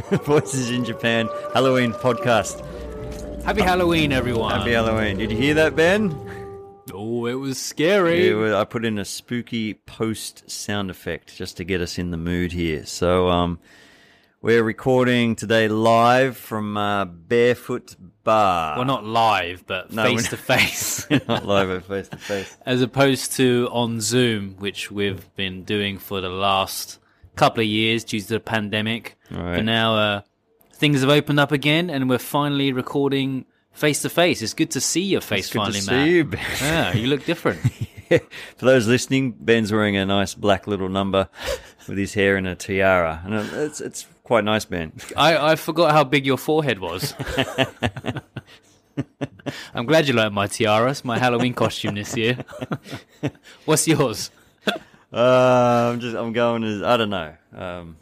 Voices in Japan Halloween podcast. Happy Halloween, everyone. Happy Halloween. Did you hear that, Ben? oh, it was scary. Yeah, I put in a spooky post sound effect just to get us in the mood here. So, um, we're recording today live from uh, Barefoot Bar. well, not live, but No, face to face, not live, but face to face. as opposed to on Zoom, which we've been doing for the last couple of years due to the pandemic. Right. But now uh, things have opened up again, and we're finally recording face to face. It's good to see your face finally. Good finally, to Matt. see you, Ben. Yeah, you look different. For those listening, Ben's wearing a nice black little number with his hair in a tiara, and it's it's quite nice, Ben. I, I forgot how big your forehead was. I'm glad you like my tiaras, my Halloween costume this year. What's yours? Uh, I'm just I'm going as I don't know. Um,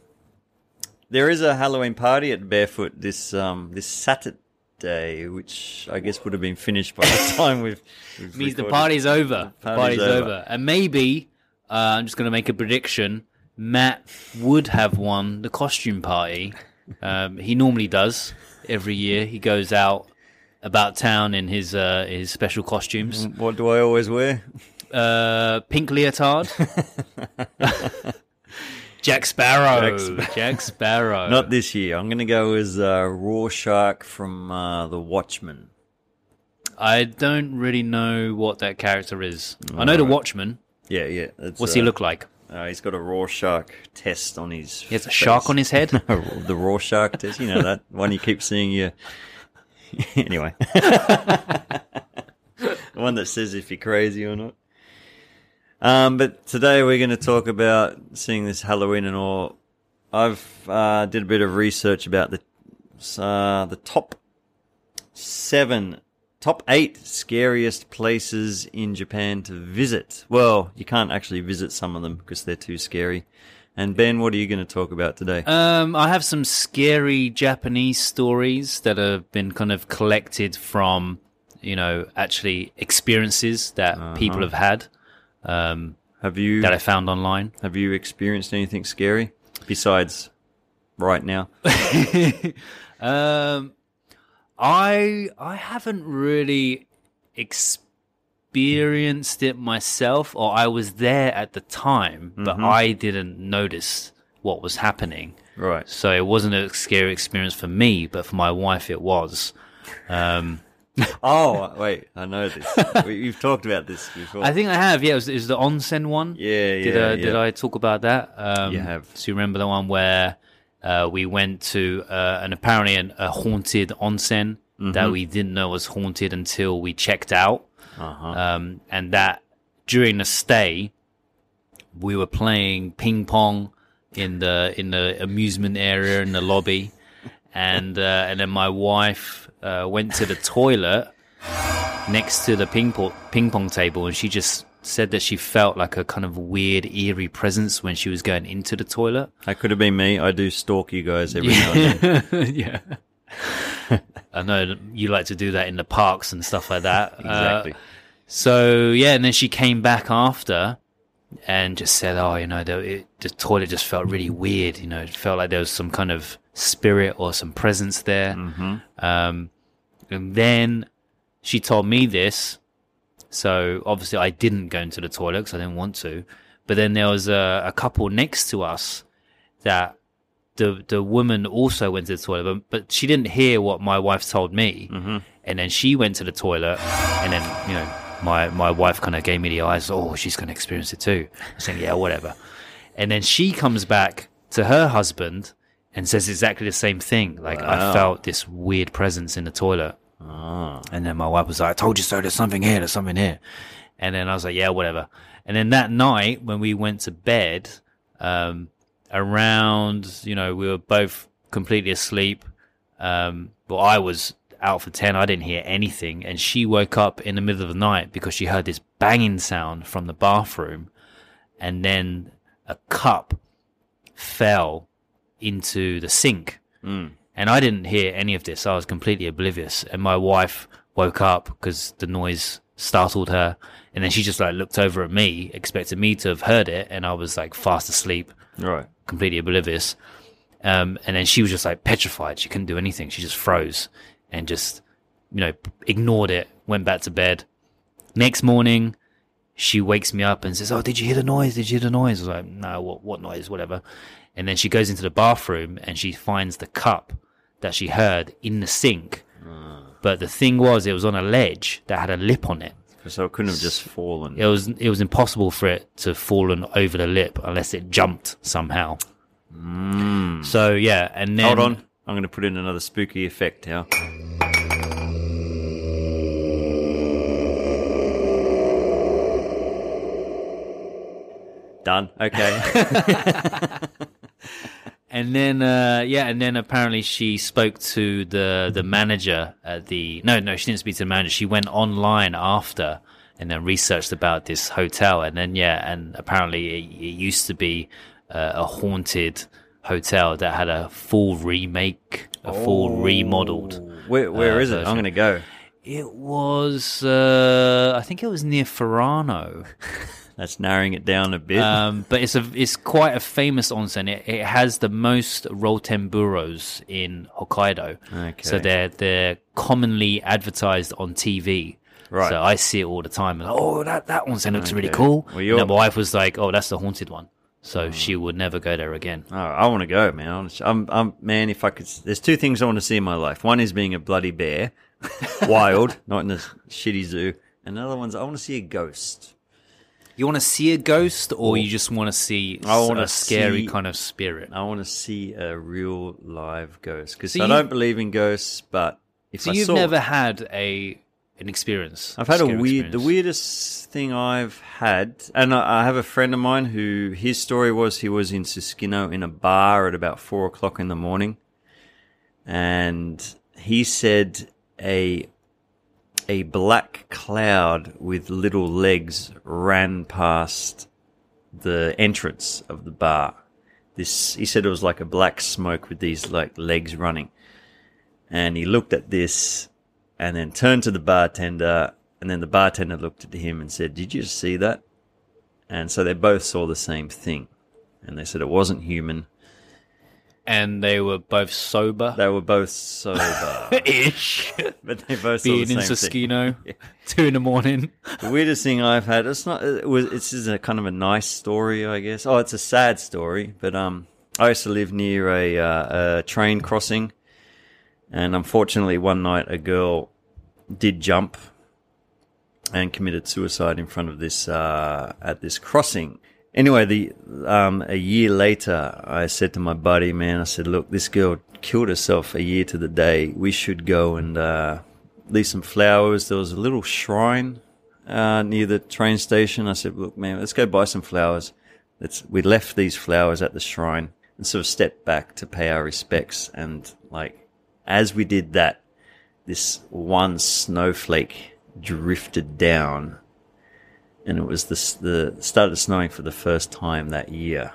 there is a Halloween party at Barefoot this um this Saturday, which I guess would have been finished by the time we've. we've means the party's over. The party's party's, over. over. And maybe, uh, I'm just going to make a prediction. Matt would have won the costume party. Um, he normally does every year. He goes out about town in his uh, his special costumes. What do I always wear? Uh, pink leotard. Jack Sparrow. Jack Jack Sparrow. Not this year. I'm going to go as uh, Rorschach from uh, The Watchmen. I don't really know what that character is. I know the Watchman. Yeah, yeah. What's uh, he look like? Uh, he's got a Rorschach test on his. He has a shark on his head. the Rorschach test. You know that one you keep seeing you. anyway, the one that says if you're crazy or not. Um, but today we're going to talk about seeing this Halloween and all. I've uh, did a bit of research about the uh, the top seven, top eight scariest places in Japan to visit. Well, you can't actually visit some of them because they're too scary. And Ben, what are you going to talk about today? Um, I have some scary Japanese stories that have been kind of collected from, you know, actually experiences that people have had um, have you that I found online. have you experienced anything scary besides right now? um, I I haven't really experienced it myself, or I was there at the time, but I didn't notice what was happening. Right. So it wasn't a scary experience for me, but for my wife, it was. Um, Oh, wait, I know this. We- You've talked about this before. I think I have. Yeah, it was, it was the onsen one. yeah, yeah, Did uh, yeah. did I talk about that? Um, You have. So you remember the one where uh, we went to uh, an apparently an, a haunted onsen Mm-hmm. that we didn't know was haunted until we checked out, Uh-huh. um, and that during the stay we were playing ping pong in the in the amusement area in the lobby, and uh, and then my wife uh, went to the toilet next to the ping pong ping pong table, and she just said that she felt like a kind of weird, eerie presence when she was going into the toilet. That could have been me. I do stalk you guys every now and then. yeah. I know you like to do that in the parks and stuff like that. Exactly. Uh, so yeah, and then she came back after and just said, "Oh, you know, the, it, the toilet just felt really weird. You know, it felt like there was some kind of spirit or some presence there." Um, and then she told me this, so obviously I didn't go into the toilet because I didn't want to. But then there was a, a couple next to us that the the woman also went to the toilet, but, but she didn't hear what my wife told me. Mm-hmm. And then she went to the toilet, and then you know my my wife kind of gave me the eyes. Oh, she's going to experience it too. I saying, yeah, whatever. And then she comes back to her husband and says exactly the same thing. Like Wow. I felt this weird presence in the toilet. Ah. And then my wife was like, I told you so, there's something here, there's something here. And then I was like, yeah, whatever. And then that night when we went to bed, um, around, you know, we were both completely asleep. Um, well, I was out for 10. I didn't hear anything. And she woke up in the middle of the night because she heard this banging sound from the bathroom. And then a cup fell into the sink. Mm. And I didn't hear any of this. I was completely oblivious. And my wife woke up because the noise startled her. And then she just like looked over at me, expected me to have heard it. And I was like fast asleep, Right. Completely oblivious. Um, and then she was just like petrified. She couldn't do anything. She just froze and just, you know, ignored it, went back to bed. Next morning, she wakes me up and says, Oh, did you hear the noise? Did you hear the noise? I was like, No, what, what noise? Whatever. And then she goes into the bathroom and she finds the cup that she heard in the sink. But the thing was, it was on a ledge that had a lip on it. So it couldn't have just fallen. It was it was impossible for it to have fallen over the lip unless it jumped somehow. Mm. So yeah, and then Hold on. I'm going to put in another spooky effect now. Done. Okay. And then, uh, yeah, and then apparently she spoke to the the manager at the. No, no, she didn't speak to the manager. She went online after and then researched about this hotel. And then, yeah, and apparently it, it used to be uh, a haunted hotel that had a full remake, a full remodeled. where where Uh, is it? I'm going to go. It was, uh, I think it was near Furano. That's narrowing it down a bit. Um, but it's a it's quite a famous onsen. It, it has the most rotenburos in Hokkaido. Okay. So they're they're commonly advertised on TV. Right. So I see it all the time. And, oh, that that onsen looks really cool. Well, then my wife was like, "Oh, that's the haunted one." So she would never go there again. Oh, I want to go, man. I'm, I'm, man. If I could, there's two things I want to see in my life. One is being a bloody bear, wild, not in a shitty zoo. And the other one's I want to see a ghost. You want to see a ghost, or you just want to see I wanna a scary see- kind of spirit? I want to see a real live ghost because So I don't believe in ghosts, but if So I you've saw, never had a an experience. I've had a weird, the weirdest thing I've had, and I, I have a friend of mine who his story was he was in Susukino in a bar at about four o'clock in the morning, and he said a a black cloud with little legs ran past the entrance of the bar. This he said it was like a black smoke with these like legs running, and he looked at this and then turned to the bartender and then the bartender looked at him and said did you see that? And so they both saw the same thing. And they said it wasn't human and they were both sober. they were both sober ish. but they both Being the in Susukino, two in the morning. the weirdest thing i've had it's not it was it's just a kind of a nice story i guess oh it's a sad story but um i used to live near a, uh, a train crossing and unfortunately one night a girl did jump and committed suicide in front of this uh, at this crossing. Anyway, the um, a year later, I said to my buddy, "Man, I said, look, this girl killed herself a year to the day. We should go and uh, leave some flowers. There was a little shrine uh, near the train station. I said, look, man, let's go buy some flowers. Let's. We left these flowers at the shrine and sort of stepped back to pay our respects. And like, as we did that, this one snowflake drifted down, and it was the the started snowing for the first time that year,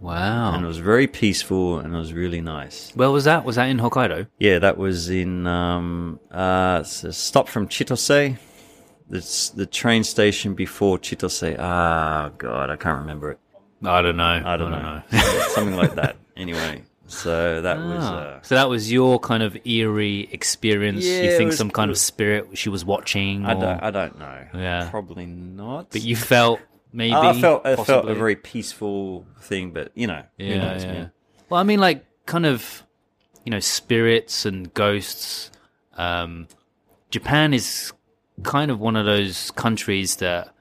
Wow. and it was very peaceful and it was really nice. Where was that? Was that in Hokkaido? Yeah, that was in um uh a stop from Chitose. It's the train station before Chitose. Ah, God, I can't remember it. I don't know. I don't, know, something like that. Anyway, so that was Ah. uh, so that was your kind of eerie experience. Yeah, you think was- some kind it of spirit she was watching, I or- don't I don't know. Yeah. probably not. but you felt maybe. I felt I felt a very peaceful thing, but you know, yeah, knows, yeah. man. Well, I mean, like kind of, you know, spirits and ghosts. Um, Japan is kind of one of those countries that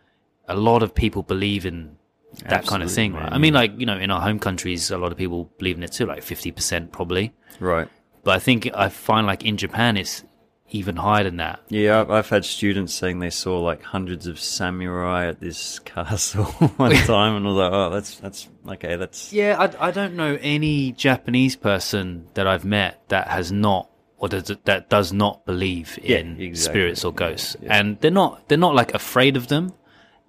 a lot of people believe in that kind of Absolutely, thing. man, Right? I mean, like you know, in our home countries, a lot of people believe in it too, like fifty percent probably. Right. But I think I find like in Japan, it's even higher than that. Yeah, I've, had students saying they saw like hundreds of samurai at this castle one time, and I was like, "Oh, that's that's okay. That's Yeah, I, I don't know any Japanese person that I've met that has not or does that does not believe Yeah, in exactly. spirits or ghosts, yeah. and they're not they're not like afraid of them.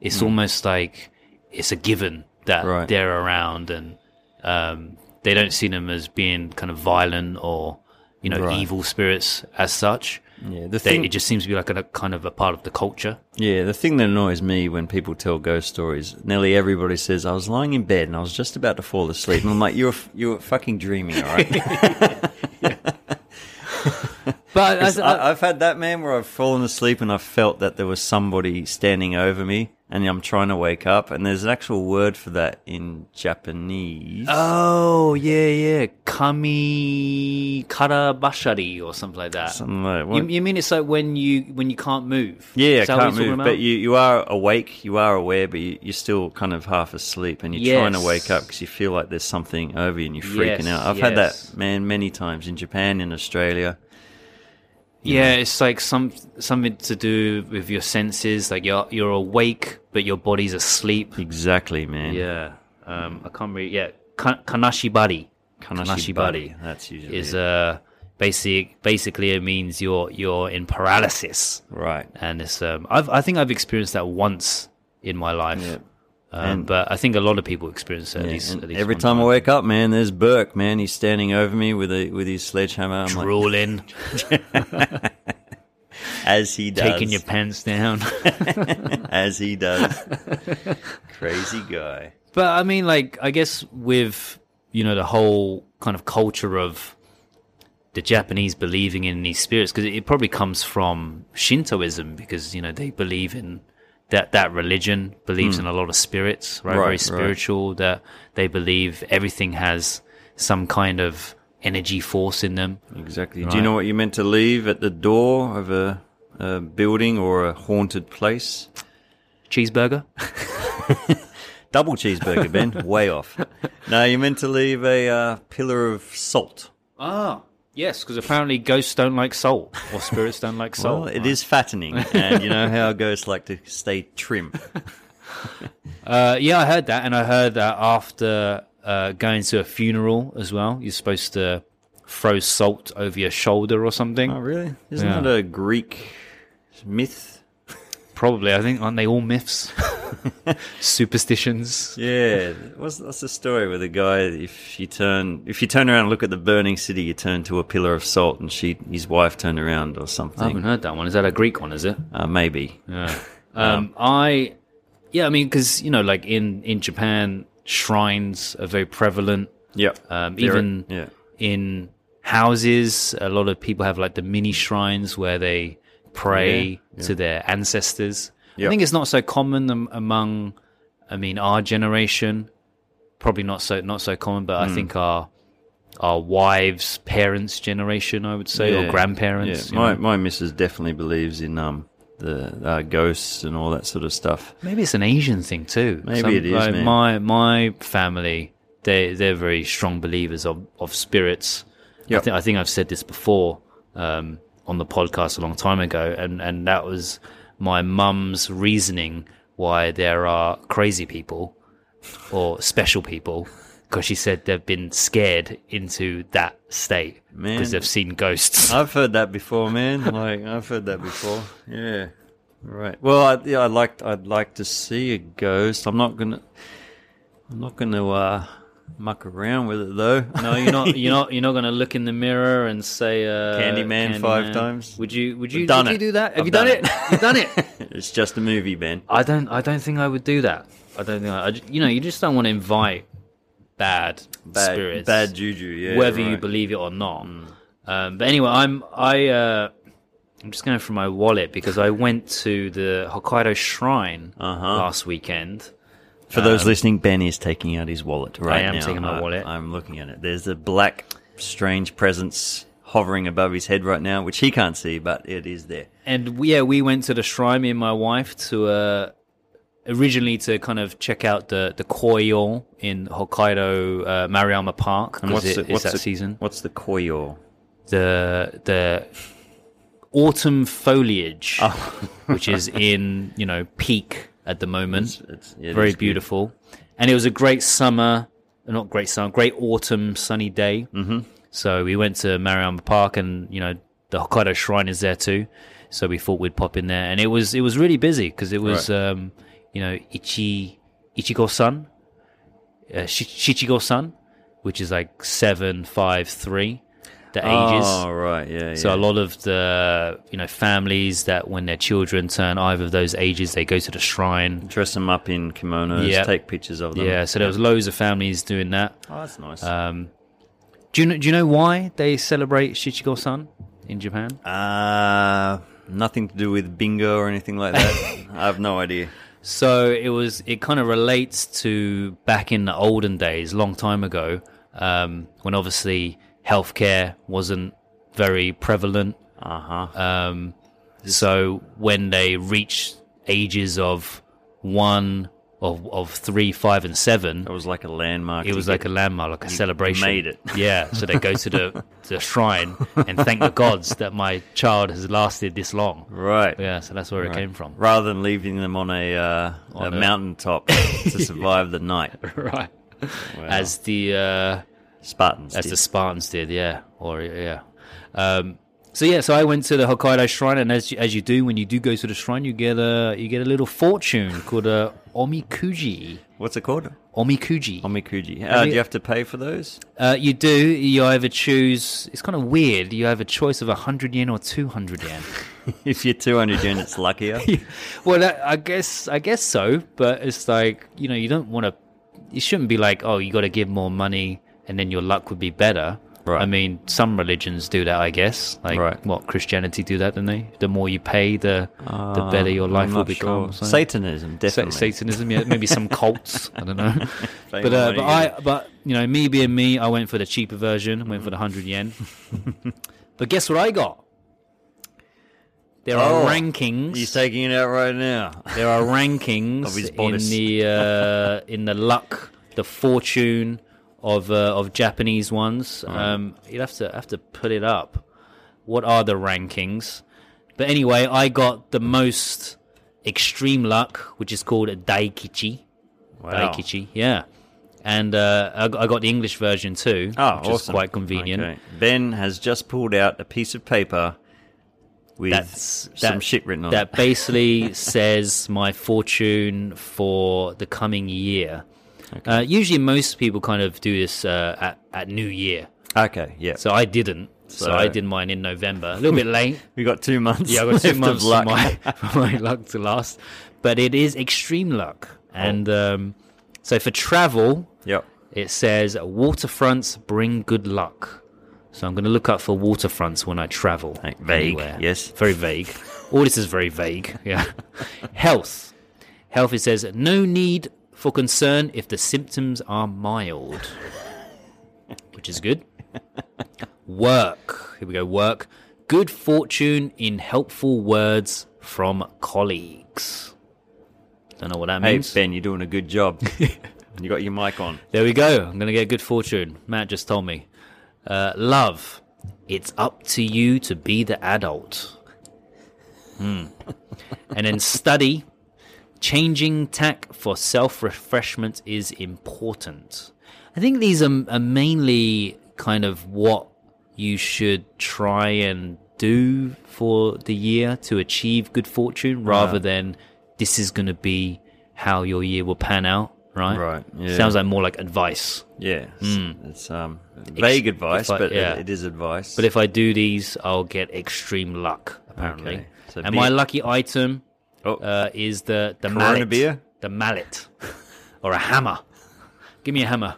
It's Hmm. almost like it's a given that Right. they're around, and um, they don't see them as being kind of violent or you know Right. evil spirits as such. Yeah, the They, thing, it just seems to be like a kind of a part of the culture. yeah, the thing that annoys me when people tell ghost stories, nearly everybody says, "I was lying in bed and I was just about to fall asleep," and I'm like, "You're you're fucking dreaming, all right?" But I, I've had that man where I've fallen asleep and I've felt that there was somebody standing over me, and I'm trying to wake up, and there's an actual word for that in Japanese. oh yeah, yeah, kami karabashari or something like that. Something like- You, you mean it's like when you when you can't move? Yeah, Is can't move. But you, you are awake, you are aware, but you, you're still kind of half asleep and you're trying to wake up because you feel like there's something over you and you're freaking Yes, out. I've had that, man, many times in Japan, in Australia. Yeah, it's like some something to do with your senses. Like you're you're awake, but your body's asleep. Exactly, man. Yeah, um, I can't read. Yeah, Ka- kanashibari. Kanashibari. That's usually is it. uh basic. Basically, it means you're you're in paralysis, right. and it's um. I've I think I've experienced that once in my life. Yeah. Um, but I think a lot of people experience it at least. At least every one time I wake up, man, there's Burke, man. He's standing over me with a with his sledgehammer. I'm like, drooling, as he does, taking your pants down. as he does. Crazy guy. But I mean, like, I guess with you know the whole kind of culture of the Japanese believing in these spirits, because it probably comes from Shintoism, because you know they believe in that that religion believes in a lot of spirits, right? Right, Very right. spiritual. That they believe everything has some kind of energy force in them. Exactly. Do you know what you're meant to leave at the door of a, a building or a haunted place? Cheeseburger. Double cheeseburger, Ben. Way off. No, you're meant to leave a uh, pillar of salt. Ah. Yes, because apparently ghosts don't like salt, or spirits don't like salt. Well, it is fattening, and you know how ghosts like to stay trim. Uh, yeah, I heard that, and I heard that after uh, going to a funeral as well, you're supposed to throw salt over your shoulder or something. Oh, really? Isn't Yeah. that a Greek myth? Probably, I think, aren't they all myths? Superstitions. Yeah. What's, what's the story with the guy? If you turn, if you turn around and look at the burning city, you turn to a pillar of salt, and she, his wife, turned around or something. I haven't heard that one. Is that a Greek one? Is it? Uh, maybe. Yeah. Um, I, yeah, I mean, because you know, like in in Japan, shrines are very prevalent. Yep. Um, even yeah. in houses, a lot of people have like the mini shrines where they pray Yeah, to their ancestors. I think it's not so common among, I mean, our generation. Probably not so not so common, but Hmm. I think our our wives' parents' generation, I would say, or grandparents. Yeah, my know. my missus definitely believes in um the uh, ghosts and all that sort of stuff. Maybe it's an Asian thing too. Maybe it is, like. My my family, they they're very strong believers of of spirits. I, think I think I've said this before um, on the podcast a long time ago, and and that was my mum's reasoning why there are crazy people or special people. Because she said they've been scared into that state because they've seen ghosts. I've heard that before, man. Like I've heard that before. Yeah. Right. Well, I, yeah, I'd like I'd like to see a ghost. I'm not gonna I'm not gonna uh, muck around with it though. No, you're not. You're not. You're not going to look in the mirror and say uh, Candyman five times? Would you? Would you? Done it. you do that? Have I've you done, done it? it. You've done it. it's just a movie, Ben. I don't. I don't think I would do that. I don't think. I, I you know, you just don't want to invite bad, Bad, spirits, bad juju. Yeah. whether you believe it or not. Um, but anyway, I'm. I. Uh, I'm just going through my wallet because I went to the Hokkaido Shrine Uh-huh. last weekend. For those listening, Ben is taking out his wallet right now. I am now. taking my I- wallet. I'm looking at it. There's a black, strange presence hovering above his head right now, which he can't see, but it is there. and we, yeah, we went to the shrine, me and my wife, to uh, originally to kind of check out the the koyo in Hokkaido uh, Maruyama Park because it, it's that the, season. What's the koyo? The the autumn foliage, Oh. which is in you know peak at the moment, It's, it very is good. beautiful, and it was a great summer, not great summer, great autumn sunny day. Mm-hmm. So we went to Maruyama Park, and you know the Hokkaido Shrine is there too. So we thought we'd pop in there, and it was it was really busy because it was um, you know Ichi Ichigo Sun, uh, Shi- Shichigo-san, which is like seven five three, the ages. Oh, right. Yeah. So yeah. a lot of the you know families that when their children turn either of those ages, they go to the shrine. Dress them up in kimonos, Yeah. take pictures of them. Yeah, so there was loads of families doing that. Oh, that's nice. Um, do you know? Do you know why they celebrate Shichigo-san in Japan? Uh, nothing to do with bingo or anything like that. I have no idea. So it was. It kind of relates to back in the olden days, long time ago, um, when obviously healthcare wasn't very prevalent. Uh huh. Um, so when they reach ages of one, of of three, five, and seven, It was like a landmark. it was like a landmark, like a celebration. made it. Yeah. So they go to the the shrine and thank the gods that my child has lasted this long. right. Yeah. So that's where it came from. Rather than leaving them on a uh, a a- mountaintop to survive the night, right. Wow. As the uh, Spartans. as did. the Spartans did, yeah, or yeah. Um, so yeah, so I went to the Hokkaido shrine, and as you, as you do when you do go to the shrine, you get a you get a little fortune called a omikuji. What's it called? Omikuji. Omikuji. Uh, do you- have to pay for those? Uh, you do. You either choose. It's kind of weird. You have a choice of hundred yen or two hundred yen. if you're 200 yen, it's luckier. well, that, I guess I guess so. But it's like you know, you don't want to. You shouldn't be like, oh, you got to give more money, and then your luck would be better. Right. I mean, some religions do that. I guess. Like Right. what Christianity do that, don't they? The more you pay, the the Uh, better your life will become. sure. so- Satanism, Sa- definitely. Satanism, yeah, maybe some cults. I don't know, but uh, but I but you know me being me, I went for the cheaper version. Went for the hundred yen. but guess what I got? There are Oh, rankings. He's taking it out right now. There are rankings in the uh, in the luck, the fortune of uh, of Japanese ones. Um, you'd have to have to put it up. What are the rankings? But anyway, I got the most extreme luck, which is called a Daikichi. Wow. Daikichi, yeah. And uh, I, got- I got the English version too, Oh, which awesome. is quite convenient. Okay. Ben has just pulled out a piece of paper with That's some that- shit written on that it. That basically says my fortune for the coming year. Uh, usually, most people kind of do this uh, at, at New Year. Okay, yeah. So I didn't. So, So- I did mine in November. A little bit late. we got two months. Yeah, I got two months of luck. for my, for my luck to last. But it is extreme luck. And um, so for travel, yep. it says waterfronts bring good luck. So I'm going to look up for waterfronts when I travel. Like vague, anywhere. yes. Very vague. All this is very vague. Yeah. Health. Health, it says no need for concern if the symptoms are mild, which is good. Work. Here we go. Work. Good fortune in helpful words from colleagues. Don't know what that means. Hey. Ben, you're doing a good job. you got your mic on. There we go. I'm going to get good fortune. Matt just told me. Uh, love. It's up to you to be the adult. Hmm. and then study. Changing tack for self refreshment is important. I think these are, are mainly kind of what you should try and do for the year to achieve good fortune rather Right. than this is going to be how your year will pan out, right? Right, yeah. Sounds like more like advice. Yeah, it's, it's um, vague advice, I- but yeah. it, it is advice. But if I do these, I'll get extreme luck, apparently. Okay. So and be- my lucky item oh, uh, is the, the Corona mallet. beer? The mallet. or a hammer. Give me a hammer.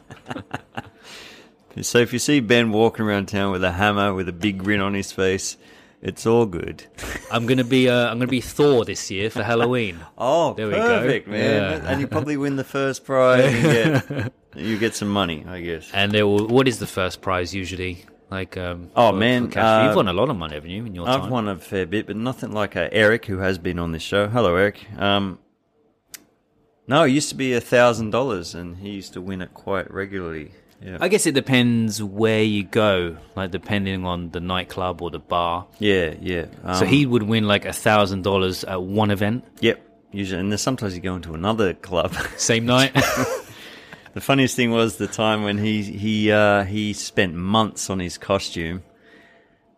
so if you see Ben walking around town with a hammer with a big grin on his face, it's all good. I'm gonna be uh, I'm gonna be Thor this year for Halloween. Oh, There we go. perfect, man! Yeah. And you probably win the first prize. And get, you get some money, I guess. And there will, what is the first prize usually? Like um Oh, for- man, for uh, you've won a lot of money, haven't you, in your I've time? won a fair bit, but nothing like uh, Eric, who has been on this show. Hello, Eric. Um, no, it used to be a thousand dollars, and he used to win it quite regularly. Yeah, I guess it depends where you go, like depending on the nightclub or the bar. yeah, yeah. Um, So he would win like a thousand dollars at one event, yep. Usually, and then sometimes you go into another club. same night. the funniest thing was the time when he he uh, he spent months on his costume,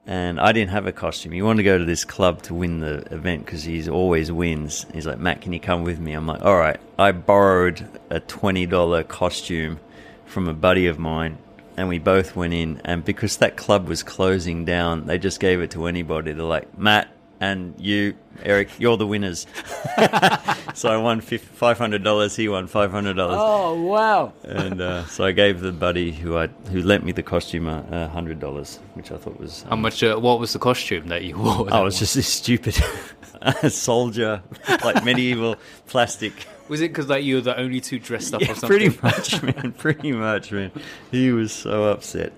and I didn't have a costume. He wanted to go to this club to win the event because he always wins. He's like, Matt, can you come with me? I'm like, all right. I borrowed a twenty dollar costume from a buddy of mine, and we both went in. And because that club was closing down, they just gave it to anybody. They're like, Matt and you, Eric, you're the winners. so I won five hundred dollars. He won five hundred dollars. Oh wow! And uh, so I gave the buddy who I who lent me the costume a hundred dollars, which I thought was. How much? Uh, what was the costume that you wore? Oh, it was just this stupid soldier, like medieval plastic. Was it because like you were the only two dressed up Yeah, or something? pretty much, man. Pretty much, man. He was so upset,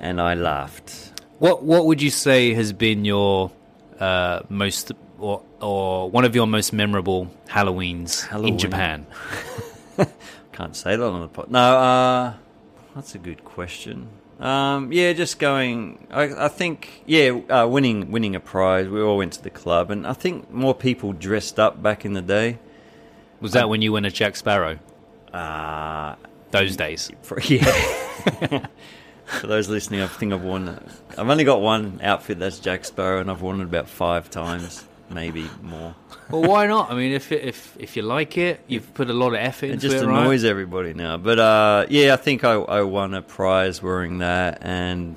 and I laughed. What What would you say has been your uh, most or or one of your most memorable Halloweens Halloween. in Japan? Can't say that on the pod. No, uh, that's a good question. Um, yeah, just going. I, I think, yeah, uh, winning winning a prize. We all went to the club, and I think more people dressed up back in the day. Was that when you went as Jack Sparrow? Uh, Those days. yeah. For those listening, I think I've worn. I've only got one outfit that's Jack Sparrow, and I've worn it about five times, maybe more. Well, why not? I mean, if if if you like it, you've put a lot of effort It into just it, right? annoys everybody now. But uh, yeah, I think I, I won a prize wearing that, and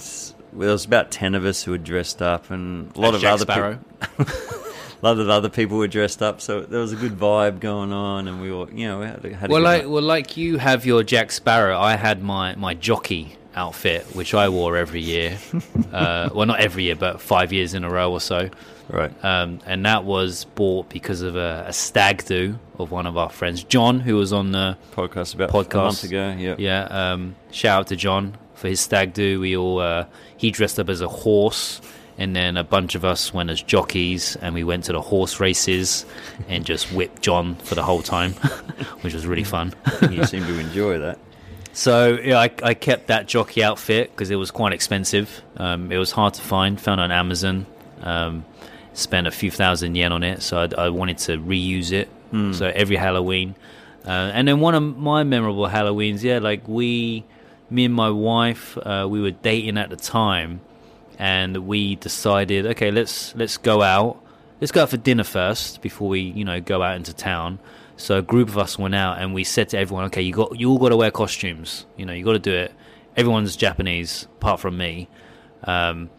there was about ten of us who were dressed up, and a lot As of Jack other Sparrow. people. A lot of other people were dressed up, so there was a good vibe going on, and we were, you know, we had, a- had a Well, good like night. well, like you have your Jack Sparrow, I had my my jockey outfit, which I wore every year. uh, well, not every year, but five years in a row or so. right. Um, and that was bought because of a, a stag do of one of our friends, John, who was on the podcast about podcast. a month ago. Yeah, yeah. Um, shout out to John for his stag do. We all uh, he dressed up as a horse, and then a bunch of us went as jockeys, and we went to the horse races and just whipped John for the whole time, which was really fun. you seem to enjoy that. So yeah, I, I kept that jockey outfit because it was quite expensive. Um, it was hard to find. Found on Amazon. Um, spent a few thousand yen on it, so I, I wanted to reuse it. So every Halloween, uh, and then one of my memorable Halloweens, yeah, like we, me and my wife, uh, we were dating at the time, and we decided, okay, let's let's go out. Let's go out for dinner first before we, you know, go out into town. So a group of us went out and we said to everyone, okay, you got you all got to wear costumes. You know, you got to do it. Everyone's Japanese apart from me. Um,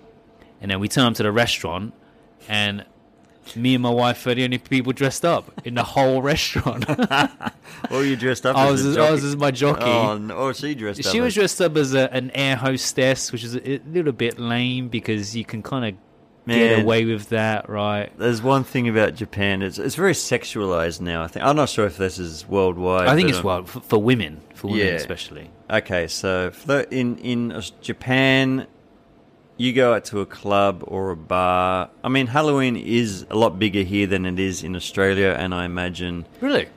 and then we turned up to the restaurant, and me and my wife were the only people dressed up in the whole restaurant. Were you dressed up I as? was as, I was as my jockey. Oh, no, oh, she dressed up. She was as- dressed up as a, an air hostess, which is a, a little bit lame because you can kind of get away with that, right? There's one thing about Japan. It's it's very sexualized now. I think I'm not sure if this is worldwide. I think it's well for, for women, for women Yeah. especially. Okay, so for the, in in Japan, you go out to a club or a bar. I mean, Halloween is a lot bigger here than it is in Australia, and I imagine, Really?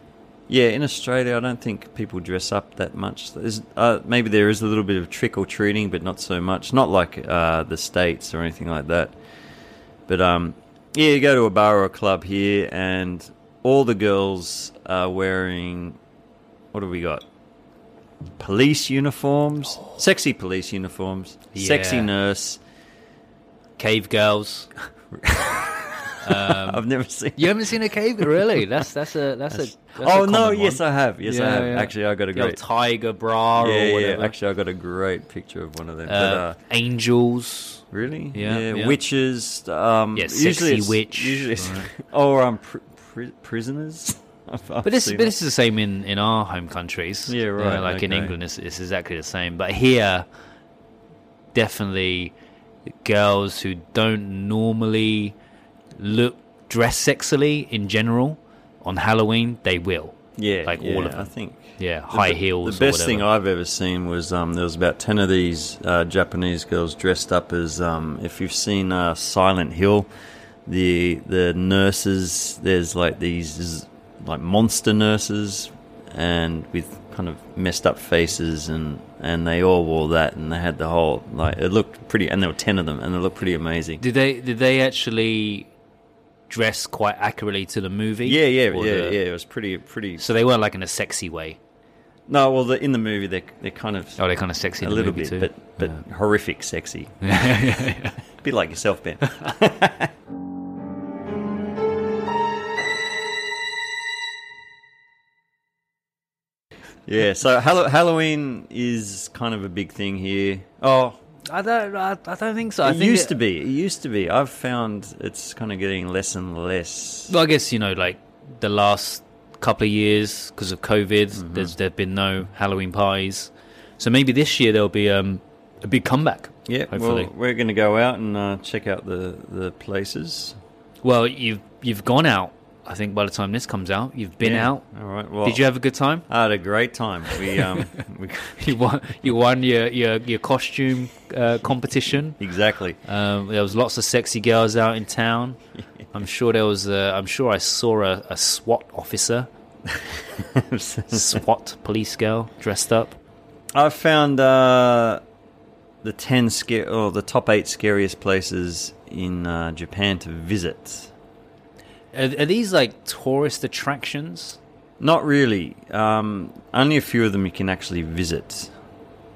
yeah, in Australia, I don't think people dress up that much. There's, uh, maybe there is a little bit of trick or treating, but not so much. Not like uh, the states or anything like that. But um, yeah, you go to a bar or a club here, and all the girls are wearing. What have we got? Police uniforms, sexy police uniforms, sexy Yeah. nurse. Cave girls. I've never seen. You haven't seen a cave girl, really? That's that's a that's, a. That's oh a no! common Yes, one. I have. Yes, I Yeah, have. yeah. Actually, I got a The old great. tiger bra yeah, or yeah. whatever. Actually, I got a great picture of one of them. uh, but, uh, angels. Really? yeah, yeah. Witches. Um, Yeah, usually witch. Usually, Right. or um, pr- pri- prisoners. I've- I've But this, but this is the same in, in our home countries. Yeah, You know, right, like in. England, it's, it's exactly the same. But here, definitely girls who don't normally look dress sexily in general on Halloween, they will. Yeah, like yeah, all of them. I think Yeah, high the, heels. The best thing. I've ever seen was um, there was about ten of these uh, Japanese girls dressed up as um, if you've seen uh, Silent Hill, the the nurses. There's like these like monster nurses, and with kind of messed up faces, and and they all wore that, and they had the whole like it looked pretty, and there were ten of them, and they looked pretty amazing. Did they did they actually dress quite accurately to the movie? Yeah, yeah, yeah, the- yeah. It was pretty, pretty. So they weren't like in a sexy way. No, well, the, in the movie they're they're kind of Oh, they're kind of sexy. a little bit, too. but but horrific sexy. yeah, yeah, yeah. A bit like yourself, Ben. yeah, so Hallow- Halloween is kind of a big thing here. Oh, I don't. I, I don't think so. I it think used it- to be. It used to be. I've found it's kind of getting less and less. Well, I guess you know, like the last couple of years because of COVID, Mm-hmm. there's there've been no Halloween pies. So maybe this year there'll be um, a big comeback. Yeah, hopefully. well, we're going to go out and uh, check out the, the places. Well, you've you've gone out. I think by the time this comes out, you've been Yeah. out. All right. Well, Did you have a good time? I had a great time. We um, we, You won. You won your your, your costume uh, competition. exactly. Um, there was lots of sexy girls out in town. I'm sure there was. I'm sure I saw a, a SWAT officer, SWAT police girl dressed up. I found uh, the ten scare or the top eight scariest places in uh, Japan to visit. Are, are these like tourist attractions? Not really. Um, only a few of them you can actually visit.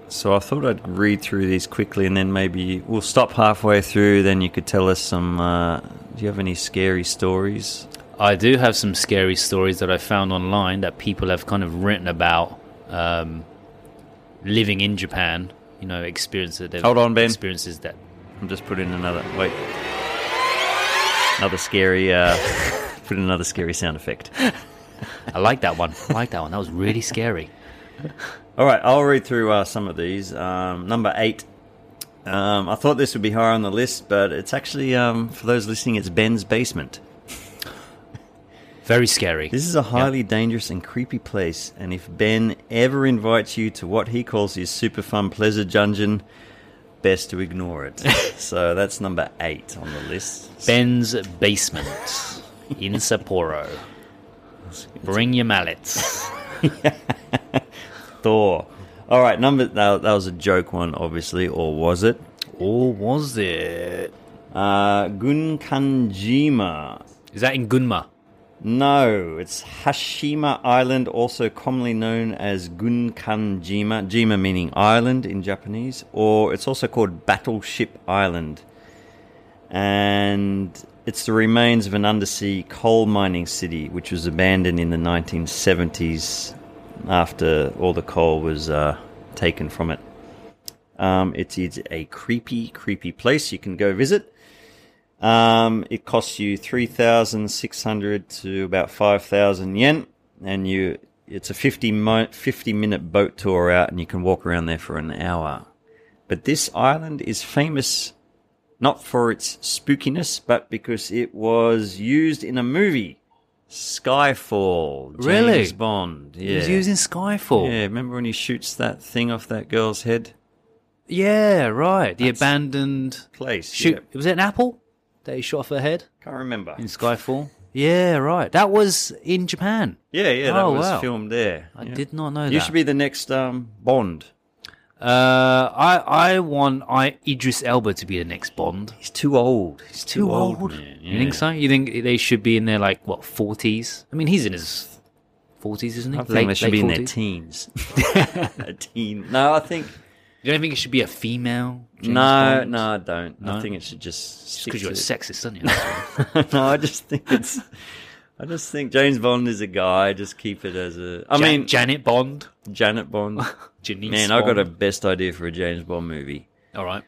So I thought I'd read through these quickly, and then maybe we'll stop halfway through. Then you could tell us some. Uh, do you have any scary stories? I do have some scary stories that I found online that people have kind of written about um, living in Japan. You know, experiences that they've- Hold on, Ben. Experiences that I'm just putting another. Wait. Another scary. Uh, put in another scary sound effect. I like that one. I like that one. That was really scary. All right, I'll read through uh, some of these. Um, number eight. Um, I thought this would be higher on the list, but it's actually um, for those listening. It's Ben's basement. Very scary. This is a highly dangerous and creepy place, and if Ben ever invites you to what he calls his super fun pleasure dungeon, best to ignore it. so that's number eight on the list. Ben's basement in Sapporo. Bring your mallets. Thor. All right, number that, that was a joke one, obviously, or was it? Or was it? Uh, Gunkanjima. Is that in Gunma? No, it's Hashima Island, also commonly known as Gunkanjima, Jima meaning island in Japanese, or it's also called Battleship Island. And it's the remains of an undersea coal mining city which was abandoned in the 1970s after all the coal was uh, taken from it. Um, it is a creepy, creepy place you can go visit. Um, it costs you three thousand six hundred to about five thousand yen, and you it's a 50, mo- 50 minute boat tour out, and you can walk around there for an hour. But this island is famous not for its spookiness, but because it was used in a movie, Skyfall. James Really? Bond. Yeah. He was using Skyfall. yeah, remember when he shoots that thing off that girl's head? Yeah, right. The That's- abandoned Place. shoot. yeah. Was it an apple that he shot off her head Can't remember. in Skyfall? Yeah, right. That was in Japan. Yeah, yeah, that Oh, was wow. filmed there. I Yeah. did not know that. You that. should be the next um, Bond. Uh, I I want I Idris Elba to be the next Bond. He's too old. He's too, Too old. old. man. You think so? You think they should be in their like what forties? I mean, he's in his forties, isn't he? I think they should be in their 40s? teens. a teen. No, I think. You don't think it should be a female? James no, Bond? no, I don't. I think it should just. because you're a sexist, aren't you? no, I just think it's. I just think James Bond is a guy. Just keep it as a. I Jan- mean, Janet Bond, Janet Bond. Janice. Man, I've got a best idea for a James Bond movie. All right,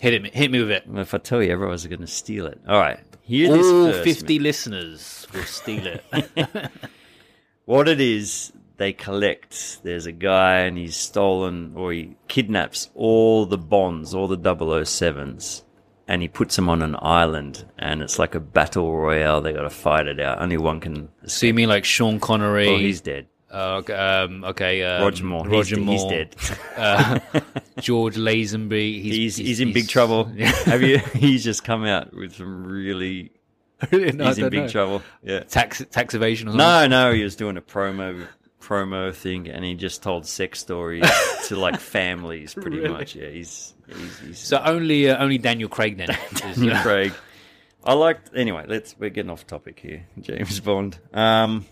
hit it. Hit me with it. If I tell you, everyone's going to steal it. All right, hear this All first, fifty listeners will steal it. What it is, they collect. There's a guy and he's stolen or he kidnaps all the bonds, all the 007s, and he puts them on an island. And it's like a battle royale. They got to fight it out. Only one can. so you mean like Sean Connery? Oh, he's dead. Uh, okay, um, okay um, Roger Moore. Roger he's, Moore. He's dead. Uh, George Lazenby. He's, He's, he's, in big trouble. Have you? He's just come out with some really. no, He's in big know. trouble. Yeah. Tax tax evasion or something. No, no, he was doing a promo promo thing, and he just told sex stories to like families, pretty Really? much. Yeah, he's he's, he's So only uh, only Daniel Craig then. Daniel uh, Craig. I liked anyway. Let's we're getting off topic here. James Bond. Um,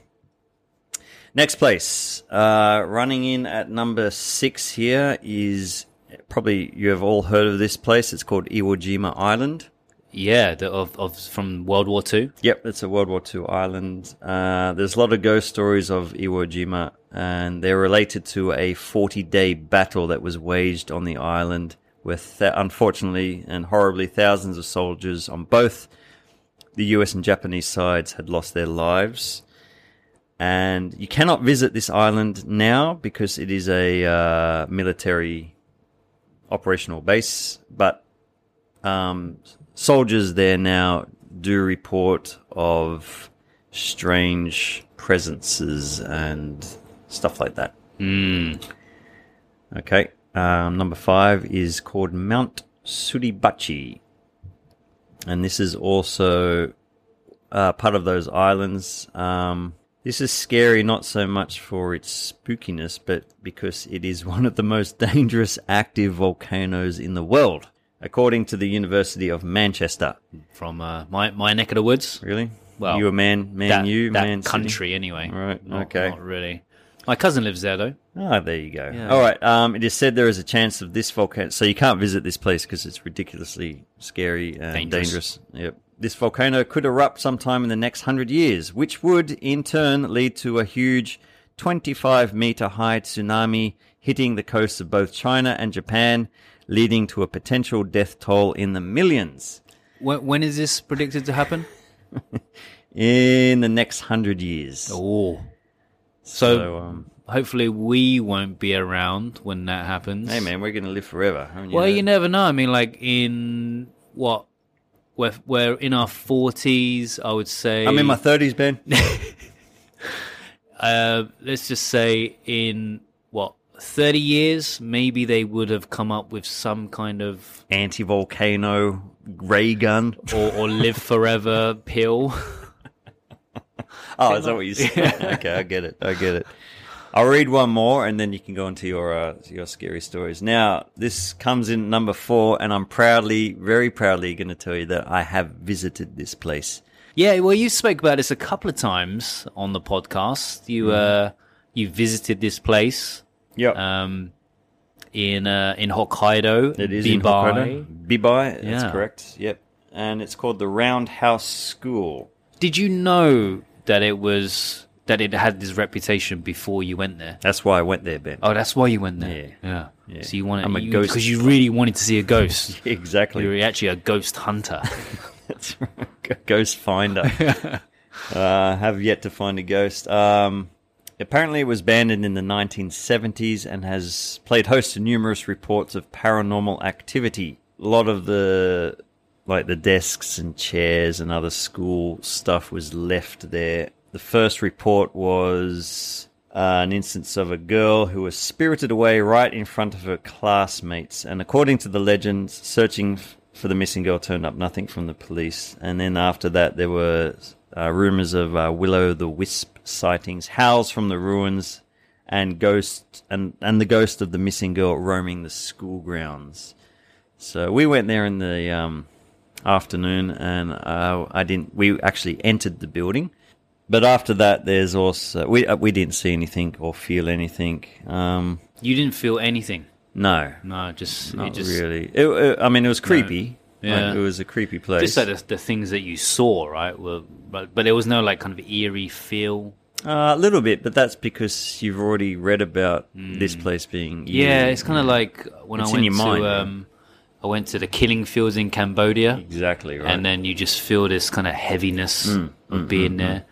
Next place, uh, running in at number six here is probably you have all heard of this place. It's called Iwo Jima Island. Yeah, the, of of from World War Two. Yep, it's a World War II island. Uh, there's a lot of ghost stories of Iwo Jima, and they're related to a 40 day battle that was waged on the island, with th- unfortunately and horribly thousands of soldiers on both the US and Japanese sides had lost their lives. And you cannot visit this island now because it is a uh, military operational base, but um, soldiers there now do report of strange presences and stuff like that. Mm. Okay. Um, number five is called Mount Suribachi. And this is also uh, part of those islands. Um, this is scary not so much for its spookiness, but because it is one of the most dangerous active volcanoes in the world, according to the University of Manchester. From uh, my my neck of the woods. Really? Well, you a man, man, that, you, that man, city? country anyway. Right, Not- okay. Not really. My cousin lives there though. Ah, there you go. Yeah. All right. Um, it is said there is a chance of this volcano, so you can't visit this place because it's ridiculously scary and Dangerous. dangerous. Yep. This volcano could erupt sometime in the next hundred years, which would in turn lead to a huge 25 meter high tsunami hitting the coasts of both China and Japan, leading to a potential death toll in the millions When, when is this predicted to happen? in the next hundred years. Oh, so, So, um, hopefully we won't be around when that happens. hey man, we're gonna live forever. haven't Well, know? you never know. I mean, like in what we're we're in our forties, I would say. I'm in my thirties, Ben. uh, let's just say in what thirty years, maybe they would have come up with some kind of Anti-volcano ray gun. or, or live forever pill. Oh, is that what you said? okay, I get it. I get it. I'll read one more, and then you can go into your uh, your scary stories. Now, this comes in number four, and I'm proudly, very proudly, going to tell you that I have visited this place. Yeah, well, you spoke about this a couple of times on the podcast. You Mm-hmm. uh, you visited this place Yep, um, in uh, in Hokkaido. it is Bibai. in Hokkaido. Bibai, that's Yeah. correct. Yep, and it's called the Roundhouse School. Did you know that it was that it had this reputation before you went there? That's why I went there, Ben. Oh, that's why you went there. Yeah. yeah. Yeah. So you wanted I'm a ghost- because you really wanted to see a ghost. Exactly. You're actually a ghost hunter. That's right. Ghost finder. uh, have yet to find a ghost. Um, apparently, it was abandoned in the 1970s and has played host to numerous reports of paranormal activity. A lot of the like the desks and chairs and other school stuff was left there. The first report was uh, an instance of a girl who was spirited away right in front of her classmates. And according to the legends, searching for the missing girl turned up nothing from the police. And then after that, there were uh, rumors of uh, will-o'-the-wisp sightings, howls from the ruins, and ghost and and the ghost of the missing girl roaming the school grounds. So we went there in the um, afternoon, and uh, I didn't. We actually entered the building, but after that, there's also we uh, we didn't see anything or feel anything. Um, you didn't feel anything. no, No, just not it just really. It, it- I mean, it was creepy. Yeah. Like, it was a creepy place. just like the, the things that you saw, right? Were but but there was no like kind of eerie feel. Uh, a little bit, but that's because you've already read about this place being. Mm. Yeah, it's kind of like when It's I went to mind, um, I went to the killing fields in Cambodia. exactly right. and then you just feel this kind of heaviness Mm, of being there.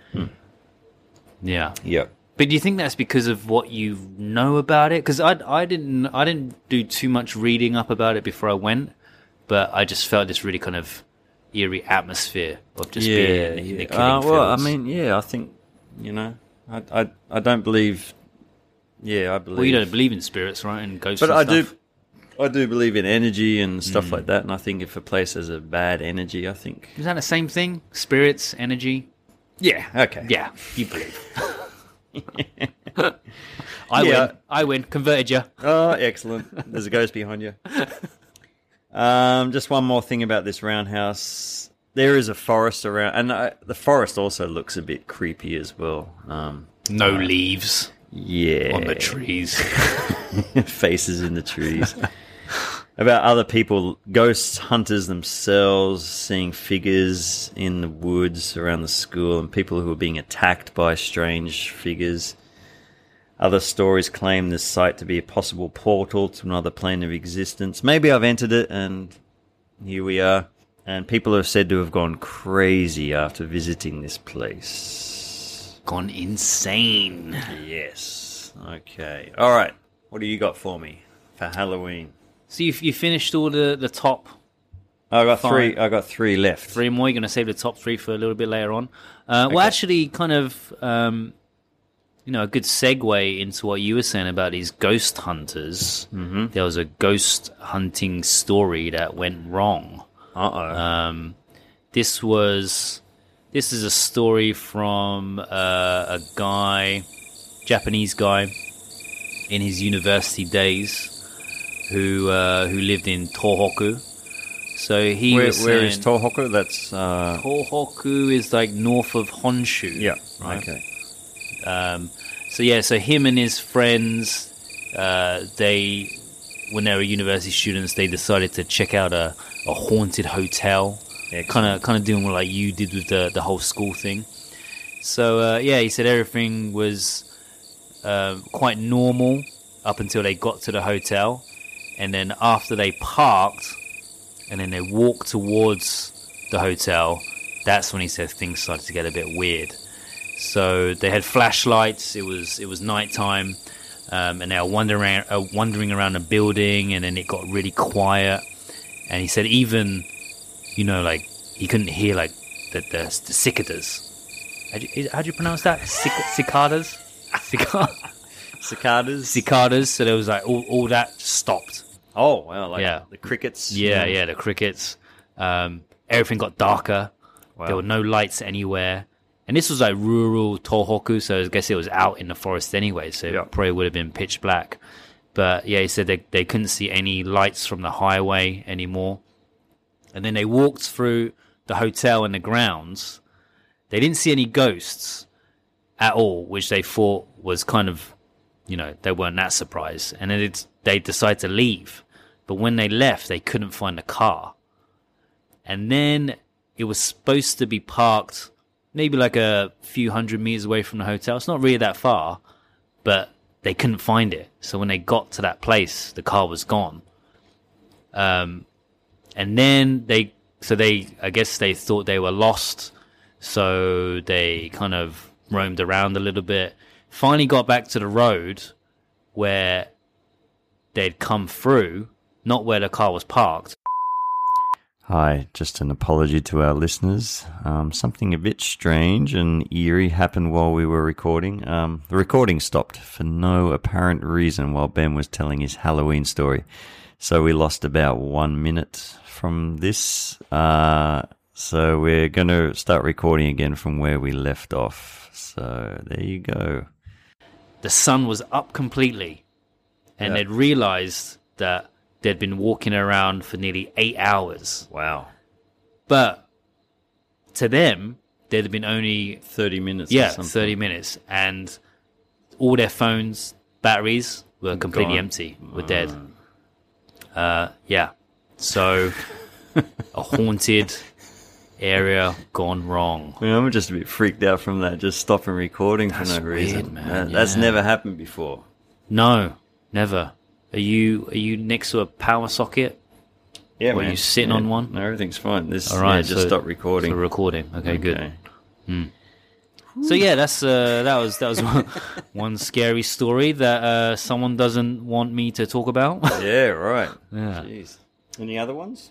Yeah, yep. but do you think that's because of what you know about it? Because I, I didn't, I didn't do too much reading up about it before I went, but I just felt this really kind of eerie atmosphere of just being in, the killing Uh, well, I mean, yeah, I think you know, I, I, I don't believe. Yeah, I believe. well, you don't believe in spirits, right? And ghosts, but and I do. I do believe in energy and stuff Mm. like that, and I think if a place has a bad energy, I think. Is that the same thing? Spirits, energy. Yeah. Okay. Yeah, you believe. I Yeah. win. I win. Converted you. Oh, excellent. There's a ghost behind you. Um, just one more thing about this roundhouse. There is a forest around, and uh, the forest also looks a bit creepy as well. Um, No leaves Yeah. on the trees. faces in the trees. About other people, ghost hunters themselves, seeing figures in the woods around the school, and people who are being attacked by strange figures. Other stories claim this site to be a possible portal to another plane of existence. Maybe I've entered it, and here we are. And people are said to have gone crazy after visiting this place. Gone insane. Yes. Okay. All right. What do you got for me for Halloween? So you you finished all the the top I got Fine. three. I got three left. three more. You're going to save the top three for a little bit later on. Uh, Well, actually, kind of, um, you know, a good segue into what you were saying about these ghost hunters. Mm-hmm. There was a ghost hunting story that went wrong. Uh oh. Um, this was this is a story from uh, a guy, Japanese guy, in his university days, who uh, who lived in Tohoku. So he where, was where is saying- Tohoku? That's uh. Tohoku is like north of Honshu. Yeah. Right. Okay. Um, so yeah, so him and his friends, uh, they, when they were university students, they decided to check out a, a haunted hotel. Kind of, kind of doing what like you did with the the whole school thing. So uh, yeah, he said everything was um, quite normal up until they got to the hotel, and then after they parked, and then they walked towards the hotel, that's when he said things started to get a bit weird. So they had flashlights. It was it was nighttime, um, and they were wandering around, uh, wandering around the building, and then it got really quiet. And he said even, you know, like he couldn't hear like the the, the cicadas. How do you, how do you pronounce that? Cic- cicadas. Cicadas. Cicadas. cicadas. So there was like all, all that stopped. oh wow! Like Yeah. the crickets. Yeah, yeah, the crickets. Um, everything got darker. Wow. There were no lights anywhere. And this was like rural Tohoku, so I guess it was out in the forest anyway, so Yeah. it probably would have been pitch black. But yeah, he said they, they couldn't see any lights from the highway anymore. And then they walked through the hotel and the grounds. They didn't see any ghosts at all, which they thought was kind of, you know, they weren't that surprised. And then they decided to leave. But when they left, they couldn't find the car. And then it was supposed to be parked maybe like a few hundred meters away from the hotel. It's not really that far, but they couldn't find it. So when they got to that place, the car was gone. Um, and then they, so they, I guess they thought they were lost. So they kind of roamed around a little bit. Finally got back to the road where they'd come through, not where the car was parked. Hi, just an apology to our listeners. Um, something a bit strange and eerie happened while we were recording. Um, the recording stopped for no apparent reason while Ben was telling his Halloween story. So we lost about one minute from this. Uh, so we're going to start recording again from where we left off. So there you go. the sun was up completely and Yeah. they'd realized that they'd been walking around for nearly eight hours. Wow. But to them, there'd been only, 30 minutes. or yeah, something. 30 minutes. And all their phones, batteries were completely Gone. empty, were dead. Uh, yeah. So a haunted area gone wrong. I mean, I'm just a bit freaked out from that, just stopping recording for That's no reason. weird, man, That- That's yeah. never happened before. No, never. Are you are you next to a power socket? Yeah, Were man. you sitting Yeah. on one? No, everything's fine. This, All right, yeah, just so- stop recording. For recording. Okay, good. Okay. So yeah, that's uh, that was that was one, one scary story that uh, someone doesn't want me to talk about. Yeah, right. Yeah. Jeez. Any other ones?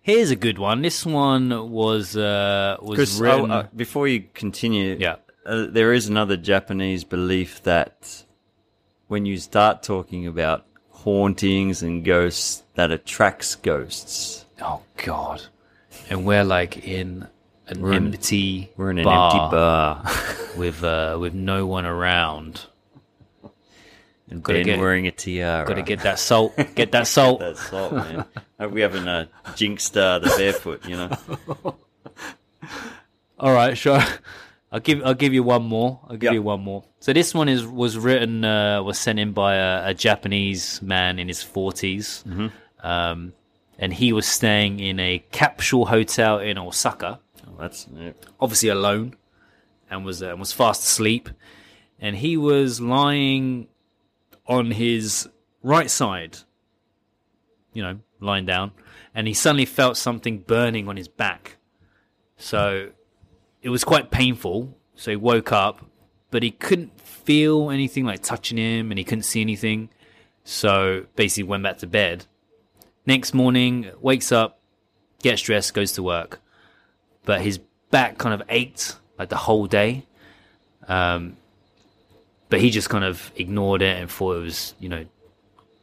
Here's a good one. This one was uh, was Chris, written. oh, uh, before you continue, Yeah. uh, there is another Japanese belief that when you start talking about hauntings and ghosts, that attracts ghosts. oh God! And we're like in an We're in- empty. We're in an bar empty bar, with uh, with no one around. and Gotta Ben get- wearing a tiara. Got to get that salt. Get that salt. that salt, man. We haven't uh, jinxed uh, the barefoot, you know. All right, sure. I'll give I'll give you one more. I'll give Yep. you one more. So this one is was written uh, was sent in by a, a Japanese man in his 40s um, and he was staying in a capsule hotel in Osaka, Oh, that's yeah. obviously alone, and was uh, was fast asleep, and he was lying on his right side, you know, lying down, and he suddenly felt something burning on his back. So it was quite painful. So he woke up, but he couldn't feel anything like touching him, and he couldn't see anything. So basically, went back to bed. Next morning, wakes up, gets dressed, goes to work, but his back kind of ached like the whole day. Um, but he just kind of ignored it and thought it was, you know,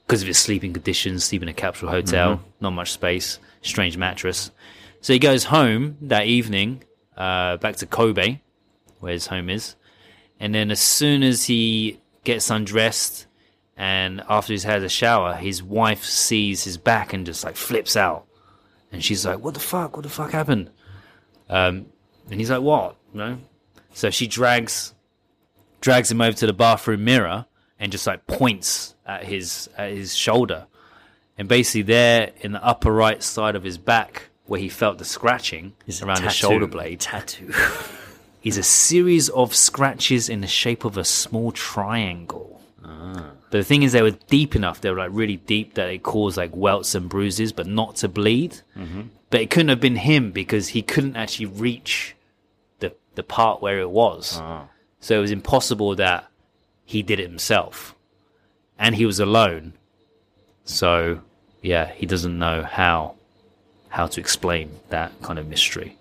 because of his sleeping conditions, sleeping in a capsule hotel, not much space, strange mattress. So he goes home that evening, uh, back to Kobe, where his home is. And then as soon as he gets undressed and after he's had a shower, his wife sees his back and just like flips out. And she's like, What the fuck? What the fuck happened? Um, and he's like, What? You know? So she drags drags him over to the bathroom mirror and just like points at his at his shoulder. And basically there in the upper right side of his back where he felt the scratching Is around tattoo. shoulder blade Tattoo. is a series of scratches in the shape of a small triangle. Ah. But the thing is, they were deep enough. They were like really deep that it caused like welts and bruises, but not to bleed. Mm-hmm. But it couldn't have been him because he couldn't actually reach the the part where it was. Ah. So it was impossible that he did it himself, and he was alone. So yeah, he doesn't know how how to explain that kind of mystery.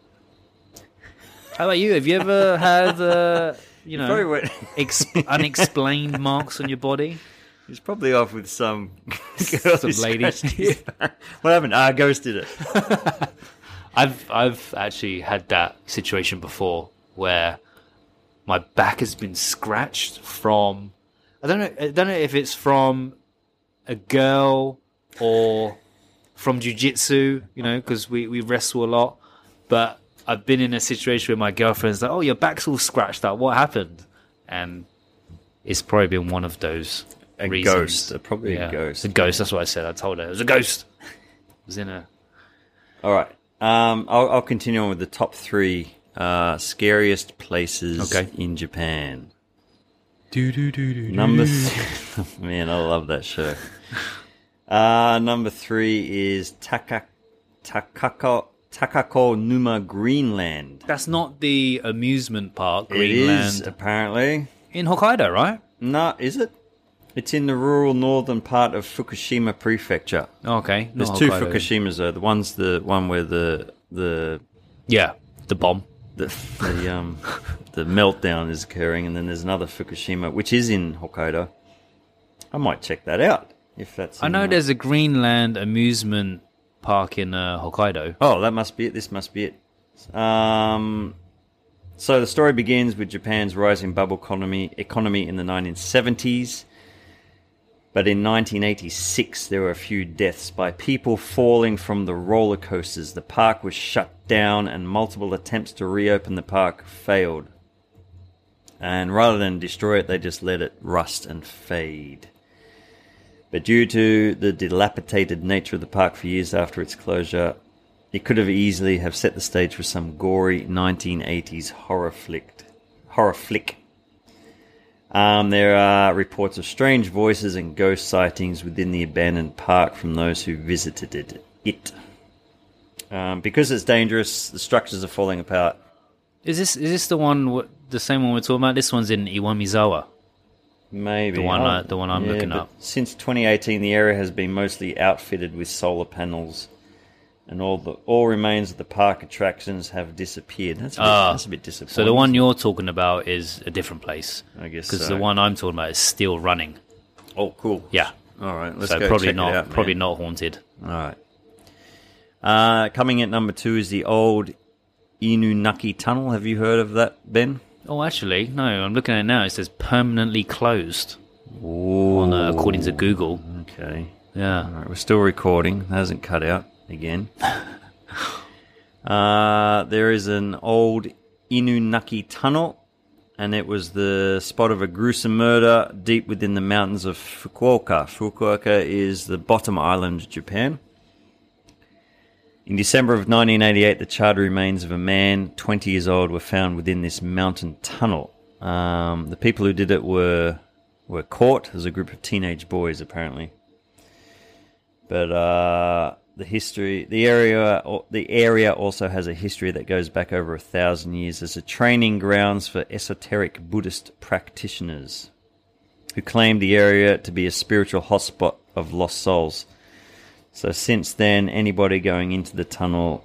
How about you? Have you ever had uh, you know Probably went. ex- unexplained marks on your body? He's probably off with some girl Some who lady. scratched his back. What happened? Ah, Ghost did it. I've I've actually had that situation before where my back has been scratched from I don't know I don't know if it's from a girl or from jujitsu, you know, because we, we wrestle a lot. But I've been in a situation where my girlfriend's like, "Oh, your back's all scratched up. What happened?" And it's probably been one of those A reasons. ghost. uh, Probably Yeah, a ghost. A ghost. That's what I said. I told her it was a ghost. It was in a All right. Um, I'll, I'll continue on with the top three uh, scariest places Okay. in Japan. Do do do do. Number th- man, I love that show. Uh, number three is Taka, Takako Takako Numa Greenland. That's not the amusement park, It is Greenland, apparently. in Hokkaido, right? No, is it? It's in the rural northern part of Fukushima Prefecture. Okay, There's two Hokkaido. Fukushimas though. The one's the one where the the Yeah, the bomb. the, the um the meltdown is occurring, and then there's another Fukushima which is in Hokkaido. I might check that out if that's. I know there's a Greenland amusement park in uh, Hokkaido. Oh, that must be it. This must be it. Um, so the story begins with Japan's rising bubble economy economy in the 1970s. But in 1986, there were a few deaths by people falling from the roller coasters. The park was shut down, and multiple attempts to reopen the park failed. And rather than destroy it, they just let it rust and fade. But due to the dilapidated nature of the park for years after its closure, it could have easily have set the stage for some gory 1980s horror flick. Horror flick. Um, there are reports of strange voices and ghost sightings within the abandoned park from those who visited it. it. Um, because it's dangerous, the structures are falling apart. Is this is this the one, the same one we're talking about? This one's in Iwamizawa. Maybe The one I- the one I'm looking but up. Since 2018, the area has been mostly outfitted with solar panels, and all the all remains of the park attractions have disappeared. That's a bit, Ah, that's a bit disappointing. So the one you're talking about is a different place. I guess because so. the one I'm talking about is still running. oh, cool. Yeah, All right, let's so go probably check not It out, probably man. not haunted. All right. Uh, coming at number two is the old Inunaki Tunnel. Have you heard of that, Ben? Oh, actually, no. I'm looking at it now. It says permanently closed on uh, according to Google. Okay. Yeah. All right, we're still recording. It hasn't cut out again. uh, there is an old Inunaki Tunnel, and it was the spot of a gruesome murder deep within the mountains of Fukuoka. Fukuoka is the bottom island of Japan. In December of 1988, the charred remains of a man, 20 years old, were found within this mountain tunnel. Um, the people who did it were were caught as a group of teenage boys, apparently. But uh, the history, the area, the area also has a history that goes back over a thousand years as a training grounds for esoteric Buddhist practitioners who claimed the area to be a spiritual hotspot of lost souls. So since then, anybody going into the tunnel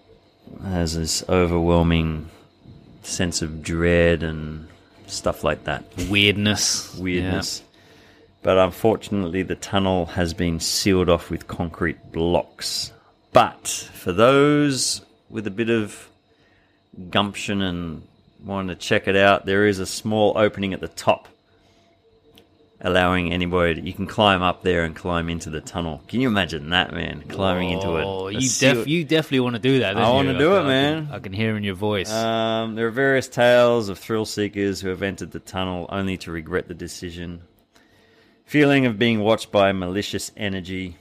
has this overwhelming sense of dread and stuff like that. Weirdness. Weirdness. But unfortunately, the tunnel has been sealed off with concrete blocks. But for those with a bit of gumption and wanting to check it out, there is a small opening at the top allowing anybody you can climb up there and climb into the tunnel. Can you imagine that, man? Climbing into it. Oh, you, def- you definitely want to do that. I wanna you? do it, can- man. I can hear in your voice. Um, there are various tales of thrill seekers who have entered the tunnel only to regret the decision. Feeling of being watched by malicious energy,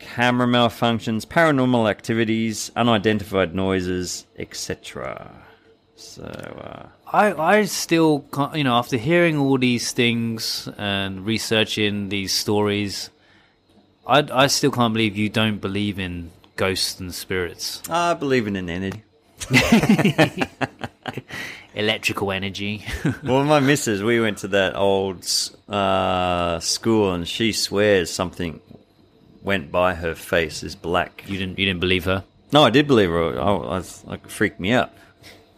camera malfunctions, paranormal activities, unidentified noises, etc. So, uh, I, I still, can't, you know, after hearing all these things and researching these stories, I, I still can't believe you don't believe in ghosts and spirits. I believe in an energy. Electrical energy. Well, my missus, we went to that old uh, school, and she swears something went by her face is black. you didn't you didn't believe her? No, I did believe her. I, I, was- like, it freaked me out,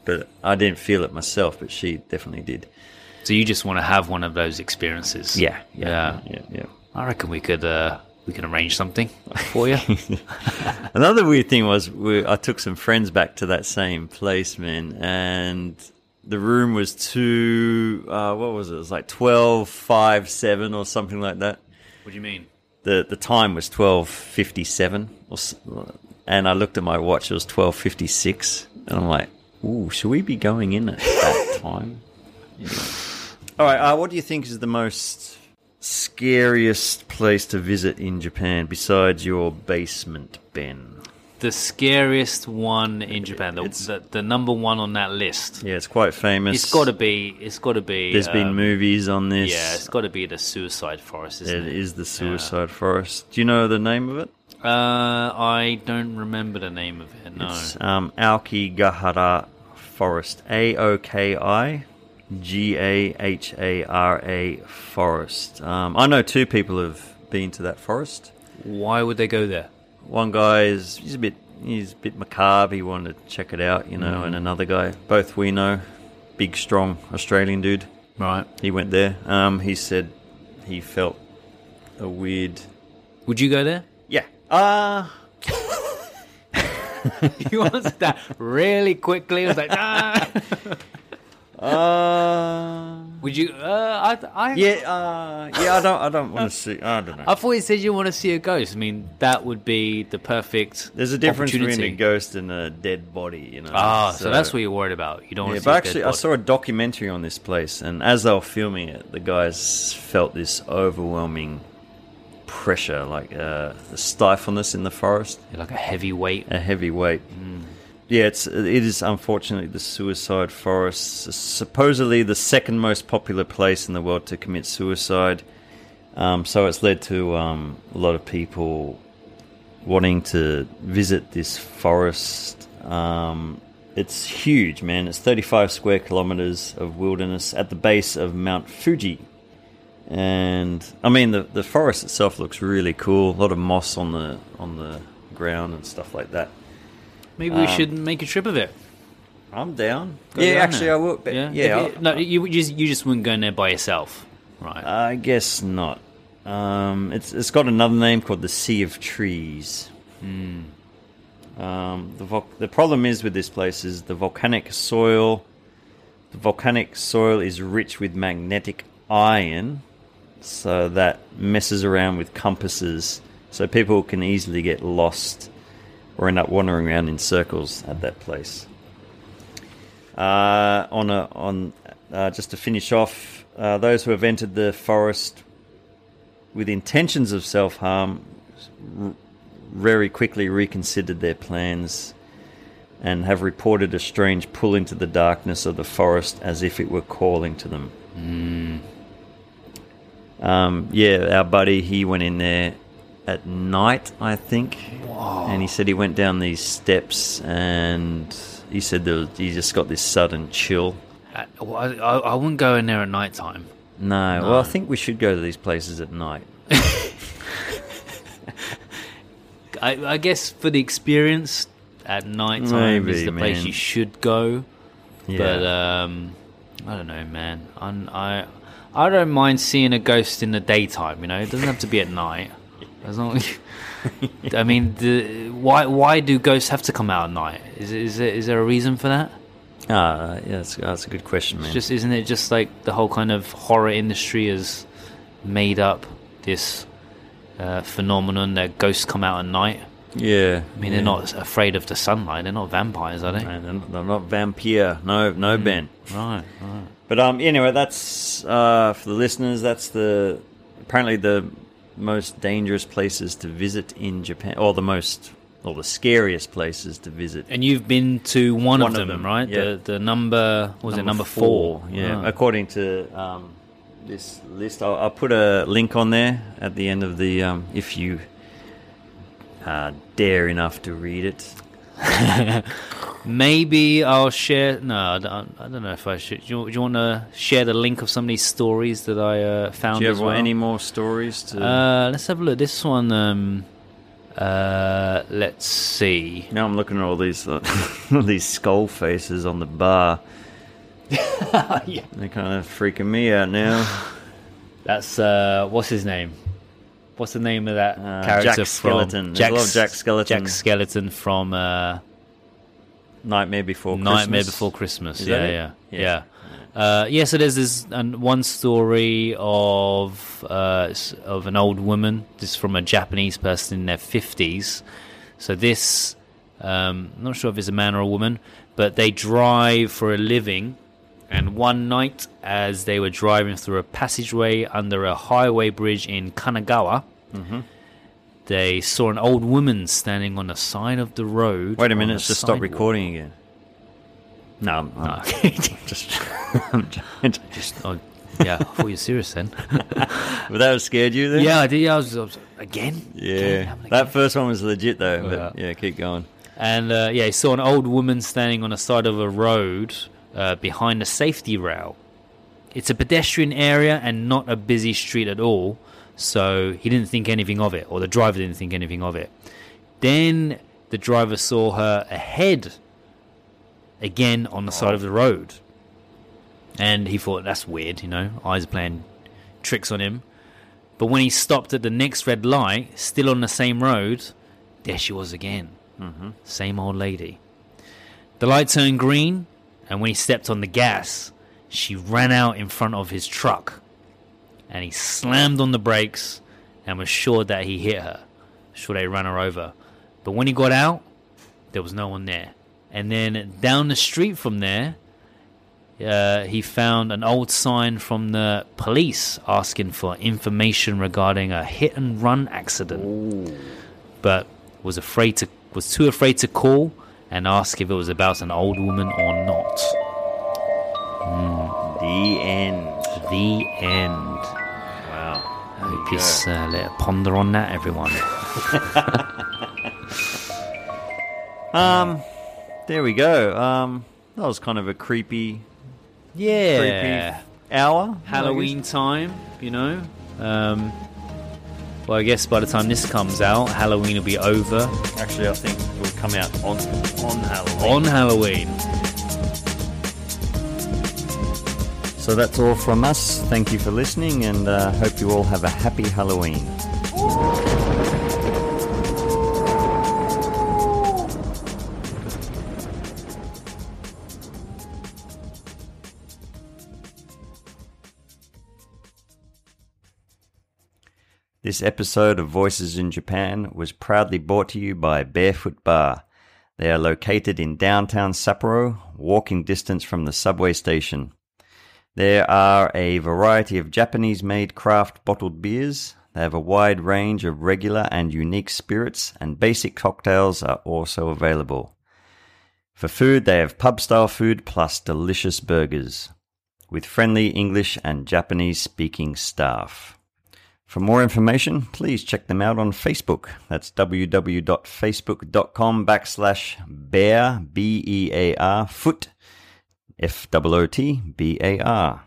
but I didn't feel it myself. But she definitely did. So you just want to have one of those experiences? Yeah, Yeah. yeah, yeah. I reckon we could uh, we can arrange something for you. Another weird thing was we, I took some friends back to that same place, man, and the room was two. Uh, what was it? It was like twelve five seven or something like that. what do you mean? the the time was twelve fifty seven, and I looked at my watch. It was twelve fifty six, and I'm like, "Ooh, should we be going in at that time?" Anyway. All right, uh, what do you think is the most scariest place to visit in Japan besides your basement, Ben? The scariest one in Japan, the, the, the number one on that list. Yeah, it's quite famous. It's got to be. It's got to be. There's been um, movies on this. Yeah, it's got to be the Suicide Forest, isn't It it? is the Suicide Forest. Do you know the name of it? Uh, I don't remember the name of it. No. It's um, Aokigahara Forest. A O K I G A H A R A Forest. Um, I know two people who've been to that forest. Why would they go there? One guy is he's a bit he's a bit macabre. He wanted to check it out, you know. And another guy, both we know, big, strong Australian dude. Right. He went there. Um, he said he felt a weird. Would you go there? Yeah. Uh you answered that really quickly. I was like, ah. uh. Would you? Uh, I, I, Yeah, uh, yeah. I don't. I don't want to see. I don't know. I thought you said you want to see a ghost. I mean, that would be the perfect. There's a difference between a ghost and a dead body, you know. Ah, so, that's what you're worried about. You don't Yeah, want to see but a actually, I saw a documentary on this place, and as they were filming it, the guys felt this overwhelming pressure, like uh, the stifleness in the forest, like a heavy weight. a heavy weight. Yeah, it's it is unfortunately the suicide forest, supposedly the second most popular place in the world to commit suicide. Um, so it's led to um, a lot of people wanting to visit this forest. Um, it's huge, man. It's 35 square kilometers of wilderness at the base of Mount Fuji. And I mean, the, the forest itself looks really cool. A lot of moss on the on the ground and stuff like that. Maybe we um, should make a trip of it. I'm down. Go yeah, down actually, there. I will. But Yeah, yeah, you- no, you you just you just wouldn't go in there by yourself, right? I, I guess not. Um, it's it's got another name called the Sea of Trees. Um, the vol- the problem is with this place is the volcanic soil. The volcanic soil is rich with magnetic iron, so that messes around with compasses. So people can easily get lost or end up wandering around in circles at that place. Uh, on a, on uh, just to finish off, uh, those who have entered the forest with intentions of self harm r- very quickly reconsidered their plans and have reported a strange pull into the darkness of the forest as if it were calling to them. Um, yeah, our buddy, he went in there at night, I think, and he said he went down these steps and he said there was, he just got this sudden chill. I, I, I wouldn't go in there at night time. No, well, I think we should go to these places at night. I, I guess for the experience at night time is the place you should go. Yeah. But um, I don't know, man. I'm, I I don't mind seeing a ghost in the daytime. You know, it doesn't have to be at night. As long I mean, the, why why do ghosts have to come out at night? Is is there, is there a reason for that? ah, yeah, that's, that's a good question, man. It's just isn't it just like the whole kind of horror industry has made up this uh, phenomenon that ghosts come out at night? Yeah, I mean, they're not afraid of the sunlight. They're not vampires, are they? And they're not, they're not vampire. No, no, Ben. Right, right. But um, anyway, that's uh, for the listeners. That's the apparently the most dangerous places to visit in Japan, or the most, or the scariest places to visit. And you've been to one, One of, of them, them, right? yeah. The the number what was it number four? Yeah, Right. according to um, this list, I'll, I'll put a link on there at the end of the um, if you uh, dare enough to read it. Maybe I'll share. No, I don't, I don't know if I should. Do you, do you want to share the link of some of these stories that I uh, found? Do you have well? any more stories to? Uh, let's have a look. This one. Um, uh, let's see. now I'm looking at all these uh, all these skull faces on the bar. yeah. They're kind of freaking me out now. That's uh, what's his name? What's the name of that Uh, character Jack from Skeleton. Lot of Jack Skeleton. Jack Skeleton from uh, Nightmare Before Nightmare Christmas. Before Christmas. Is yeah, it? yeah, Yeah. yeah, Uh, yeah, so there's this um, one story of uh, of an old woman. This is from a Japanese person in their fifties. So this, um, I'm not sure if it's a man or a woman, but they drive for a living. And one night, as they were driving through a passageway under a highway bridge in Kanagawa, Mm-hmm. they saw an old woman standing on the side of the road. Wait a minute, let's just stop recording again. No, I'm, I'm just, I'm trying to- Oh, yeah, I thought you were serious then. But that scared you then? yeah, I did. I was, I was again. Yeah. Again? Having a That first one was legit though. But Yeah. yeah, keep going. And uh, yeah, he saw an old woman standing on the side of a road uh, behind the safety rail. It's a pedestrian area and not a busy street at all, so he didn't think anything of it, or the driver didn't think anything of it. Then the driver saw her ahead again on the side of the road. And he thought, that's weird, you know, eyes are playing tricks on him. But when he stopped at the next red light, still on the same road, there she was again. Mm-hmm. Same old lady. The light turned green, and when he stepped on the gas, she ran out in front of his truck. And he slammed on the brakes and was sure that he hit her. Sure they ran her over. But when he got out, there was no one there. And then down the street from there, uh, he found an old sign from the police asking for information regarding a hit and run accident. But was afraid to was too afraid to call and ask if it was about an old woman or not. The end. The end. Wow. Hope you uh, let ponder on that, everyone. Um, there we go. Um, that was kind of a creepy, Yeah, creepy hour. Halloween time, you know. Um, well, I guess by the time this comes out, Halloween will be over. Actually, I think it will come out on on Halloween. On Halloween. So that's all from us. Thank you for listening, and uh, hope you all have a happy Halloween. This episode of Voices in Japan was proudly brought to you by Barefoot Bar, They are located in downtown Sapporo, walking distance from the subway station. There are a variety of Japanese made craft bottled beers. They have a wide range of regular and unique spirits, and basic cocktails are also available. For food, they have pub style food plus delicious burgers with friendly English and Japanese speaking staff. For more information, please check them out on Facebook. That's www.facebook.com backslash bear, B E A R, foot, F O O T B A R.